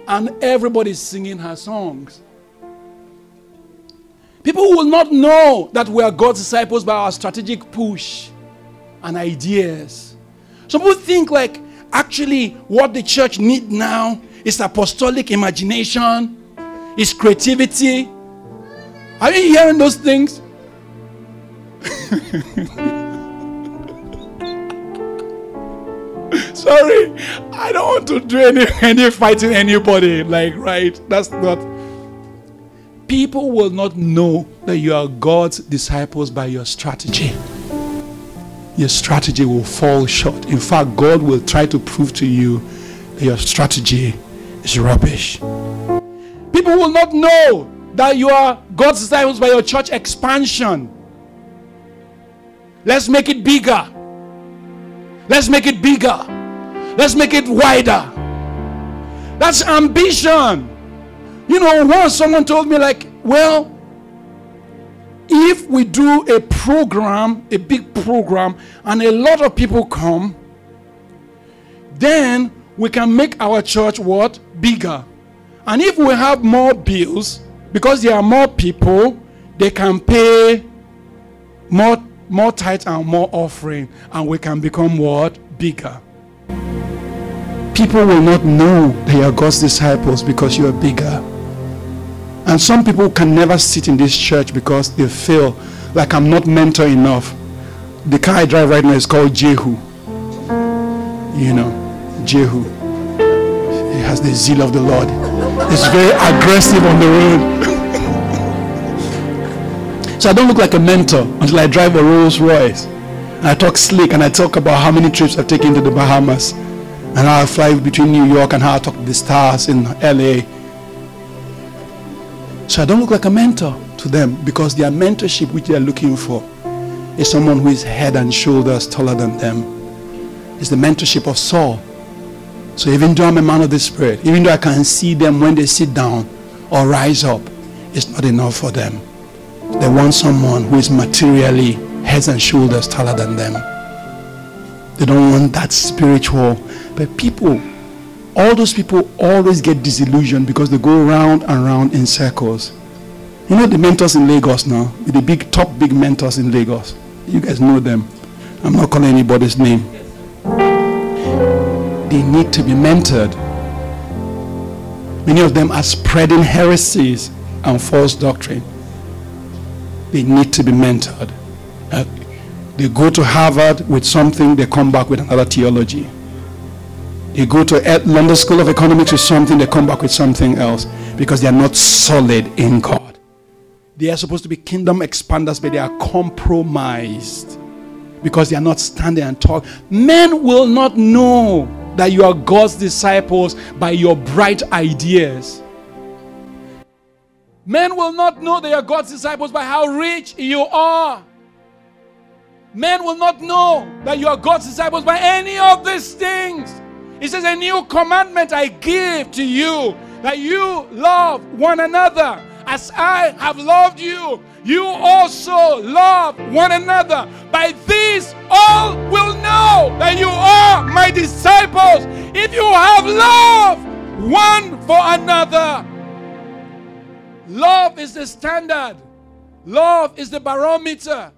And everybody's singing her songs. People will not know that we are God's disciples by our strategic push and ideas. Some people think like actually what the church need now is apostolic imagination, is creativity. Are you hearing those things? Sorry, I don't want to do any any fighting anybody. Like, right? That's not. People will not know that you are God's disciples by your strategy. Your strategy will fall short. In fact, God will try to prove to you that your strategy is rubbish. People will not know that you are God's disciples by your church expansion. Let's make it bigger. Let's make it bigger. Let's make it wider. That's ambition. You know, once someone told me, like, well, if we do a program, a big program, and a lot of people come, then we can make our church what? Bigger. And if we have more bills, because there are more people, they can pay more more tithe and more offering, and we can become what? Bigger. People will not know you are God's disciples because you are bigger. And some people can never sit in this church because they feel like I'm not mentor enough. The car I drive right now is called Jehu. You know, Jehu. He has the zeal of the Lord. He's very aggressive on the road. So I don't look like a mentor until I drive a Rolls Royce. And I talk slick and I talk about how many trips I've taken to the Bahamas and how I fly between New York and how I talk to the stars in LA. So I don't look like a mentor to them because their mentorship, which they are looking for, is someone who is head and shoulders taller than them. It's the mentorship of Saul. So even though I'm a man of the Spirit, even though I can see them when they sit down or rise up, it's not enough for them. They want someone who is materially heads and shoulders taller than them. They don't want that spiritual. But people, all those people always get disillusioned because they go round and round in circles. You know the mentors in Lagos now, the big top big mentors in Lagos. You guys know them. I'm not calling anybody's name. They need to be mentored. Many of them are spreading heresies and false doctrine they need to be mentored. Uh, they go to Harvard with something, they come back with another theology. They go to London School of Economics with something, they come back with something else because they are not solid in God. They are supposed to be kingdom expanders, but they are compromised because they are not standing and talk. Men will not know that you are God's disciples by your bright ideas. Men will not know they are God's disciples by how rich you are. Men will not know that you are God's disciples by any of these things. He says, A new commandment I give to you that you love one another. As I have loved you, you also love one another. By this, all will know that you are my disciples if you have love one for another. Love is the standard, love is the barometer.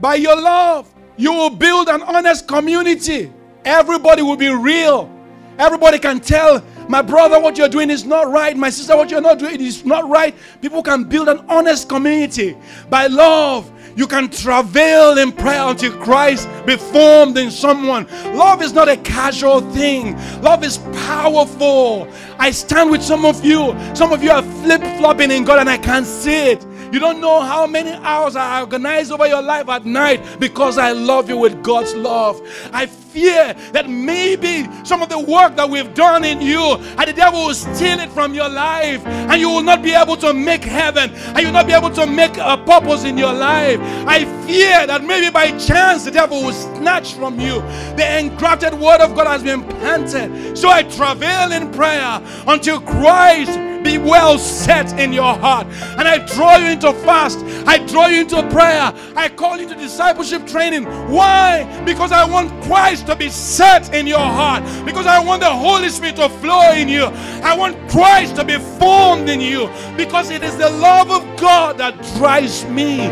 By your love, you will build an honest community. Everybody will be real. Everybody can tell my brother what you're doing is not right. My sister what you're not doing is not right. People can build an honest community by love. You can travail in prayer until Christ be formed in someone. Love is not a casual thing. Love is powerful. I stand with some of you. Some of you are flip flopping in God, and I can see it. You don't know how many hours I organize over your life at night because I love you with God's love. I fear that maybe some of the work that we've done in you, and the devil will steal it from your life, and you will not be able to make heaven, and you'll not be able to make a purpose in your life. I fear that maybe by chance the devil will snatch from you the engrafted word of God has been planted. So I travail in prayer until Christ be well set in your heart. And I draw you into fast. I draw you into prayer. I call you to discipleship training. Why? Because I want Christ to be set in your heart. Because I want the Holy Spirit to flow in you. I want Christ to be formed in you. Because it is the love of God that drives me.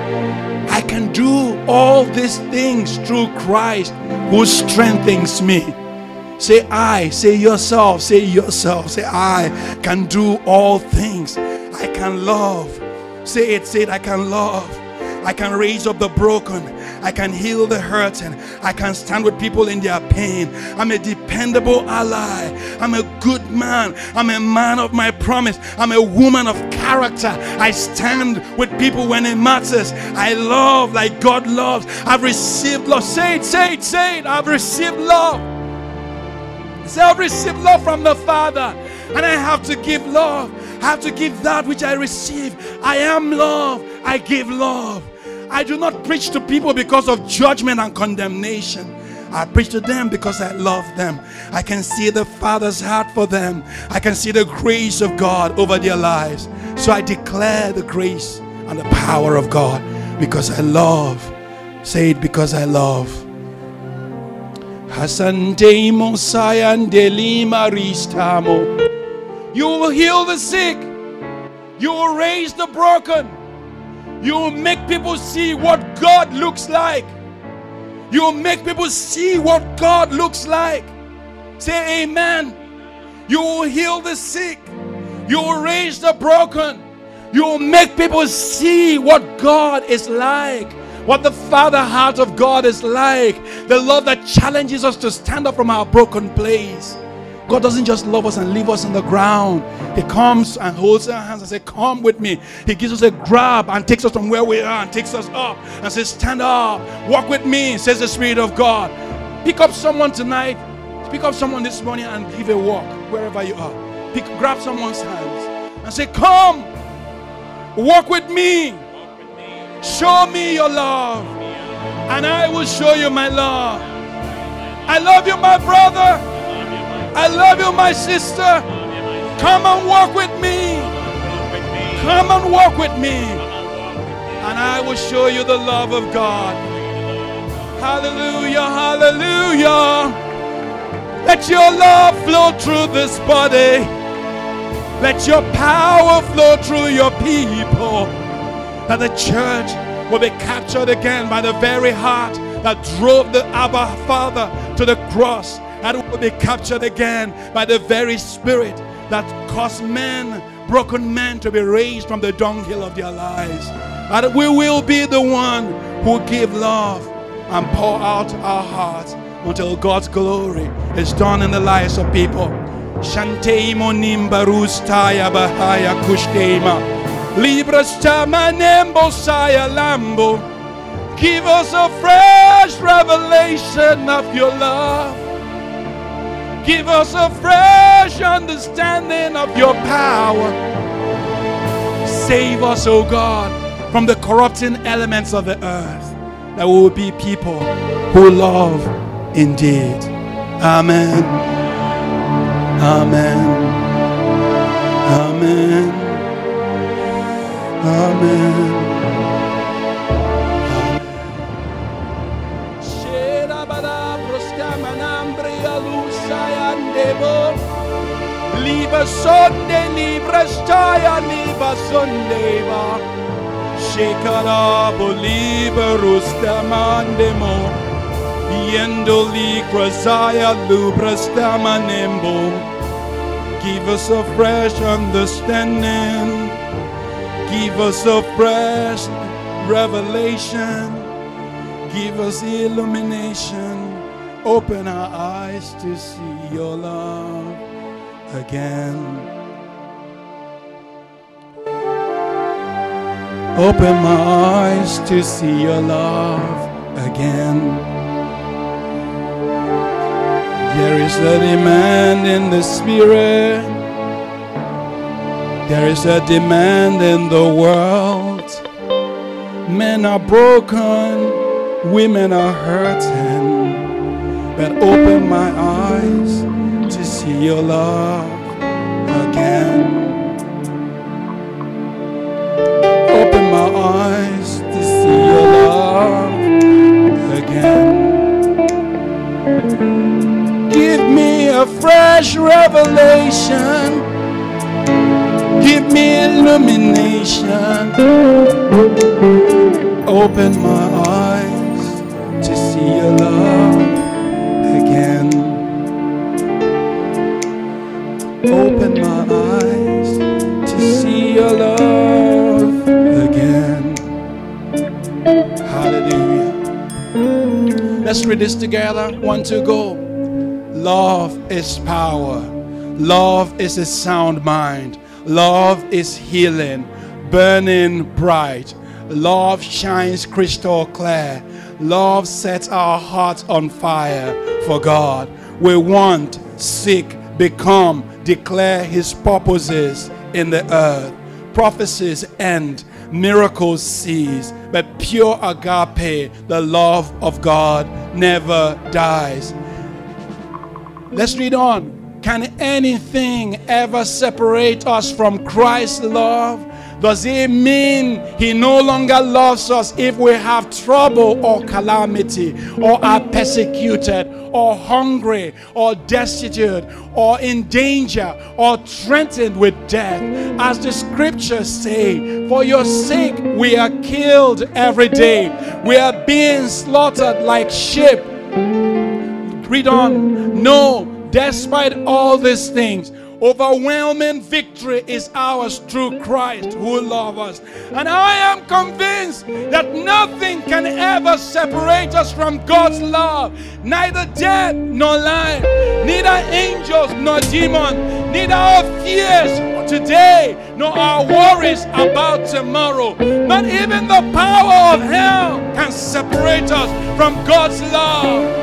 I can do all these things through Christ who strengthens me. Say, I. Say yourself. Say yourself. Say, I can do all things. I can love. Say it. Say it. I can love. I can raise up the broken. I can heal the hurting. I can stand with people in their pain. I'm a dependable ally. I'm a good man. I'm a man of my promise. I'm a woman of character. I stand with people when it matters. I love like God loves. I've received love. Say it, say it, say it. I've received love. Say, I've received love from the Father, and I have to give love. I have to give that which I receive. I am love. I give love. I do not preach to people because of judgment and condemnation. I preach to them because I love them. I can see the Father's heart for them. I can see the grace of God over their lives. So I declare the grace and the power of God because I love. Say it because I love. You will heal the sick. You will raise the broken. You will make people see what God looks like. You will make people see what God looks like. Say amen. You will heal the sick. You will raise the broken. You will make people see what God is like what the Father heart of God is like. The love that challenges us to stand up from our broken place. God doesn't just love us and leave us on the ground. He comes and holds our hands and says, Come with me. He gives us a grab and takes us from where we are and takes us up and says, Stand up, walk with me, says the Spirit of God. Pick up someone tonight, pick up someone this morning and give a walk wherever you are. Pick, grab someone's hands and say, Come, walk with me. Show me your love, and I will show you my love. I love you, my brother. I love you, my sister. Come and walk with me. Come and walk with me. And I will show you the love of God. Hallelujah, hallelujah. Let your love flow through this body. Let your power flow through your people that the church will be captured again by the very heart that drove the Abba Father to the cross, we will be captured again by the very spirit that caused men, broken men, to be raised from the dunghill of their lives. And we will be the one who give love and pour out our hearts until God's glory is done in the lives of people. Shanteimo nimbarustaya bahaya saya lambo. Give us a fresh revelation of your love. Give us a fresh understanding of your power. Save us, O oh God, from the corrupting elements of the earth, that we will be people who love indeed. Amen. Amen. Amen. Amen. Lubras damanembo. Give us a fresh understanding. Give us a fresh revelation. Give us illumination. Open our eyes to see your love again. Open my eyes to see your love again. There is a demand in the spirit. There is a demand in the world. Men are broken, women are hurting. But open my eyes see your love again. Open my eyes to see your love again. Give me a fresh revelation. Give me illumination. Open my eyes to see your love Open my eyes to see your love again. Hallelujah. Let's read this together. One, two, go. Love is power. Love is a sound mind. Love is healing, burning bright. Love shines crystal clear. Love sets our hearts on fire for God. We want, seek, become, declare His purposes in the earth. Prophecies end, miracles cease, but pure agape, the love of God, never dies. Let's read on. Can anything ever separate us from Christ's love? Does it mean he no longer loves us if we have trouble or calamity, or are persecuted, or hungry, or destitute, or in danger, or threatened with death? As the scriptures say, for your sake we are killed every day, we are being slaughtered like sheep. Read on. No, despite all these things, overwhelming victory is ours through Christ who loves us. And I am convinced that nothing can ever separate us from God's love. Neither death nor life, neither angels nor demons, neither our fears today nor our worries about tomorrow. Not even the power of hell can separate us from God's love.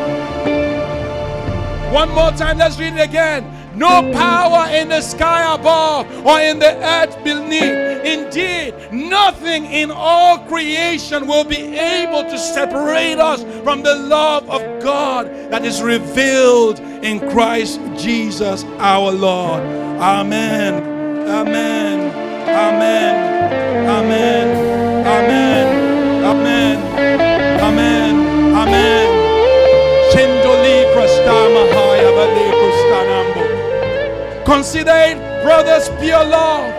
One more time, let's read it again. No power in the sky above or in the earth beneath. Indeed, nothing in all creation will be able to separate us from the love of God that is revealed in Christ Jesus our Lord. Amen. Amen. Amen. Amen. Amen. Consider it, brothers, pure love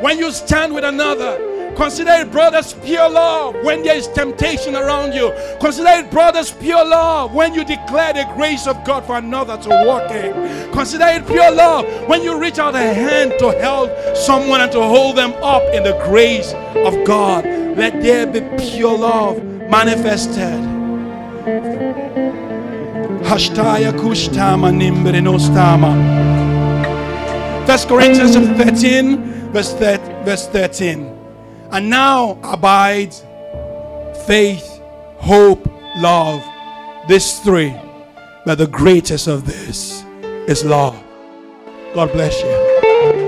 when you stand with another. Consider it, brothers, pure love when there is temptation around you. Consider it, brothers, pure love when you declare the grace of God for another to walk in. Consider it pure love when you reach out a hand to help someone and to hold them up in the grace of God. Let there be pure love manifested. Hashtaya kushtama nimbre. First Corinthians 13, verse, thir- verse 13. And now abides faith, hope, love. These three. But the greatest of this is love. God bless you.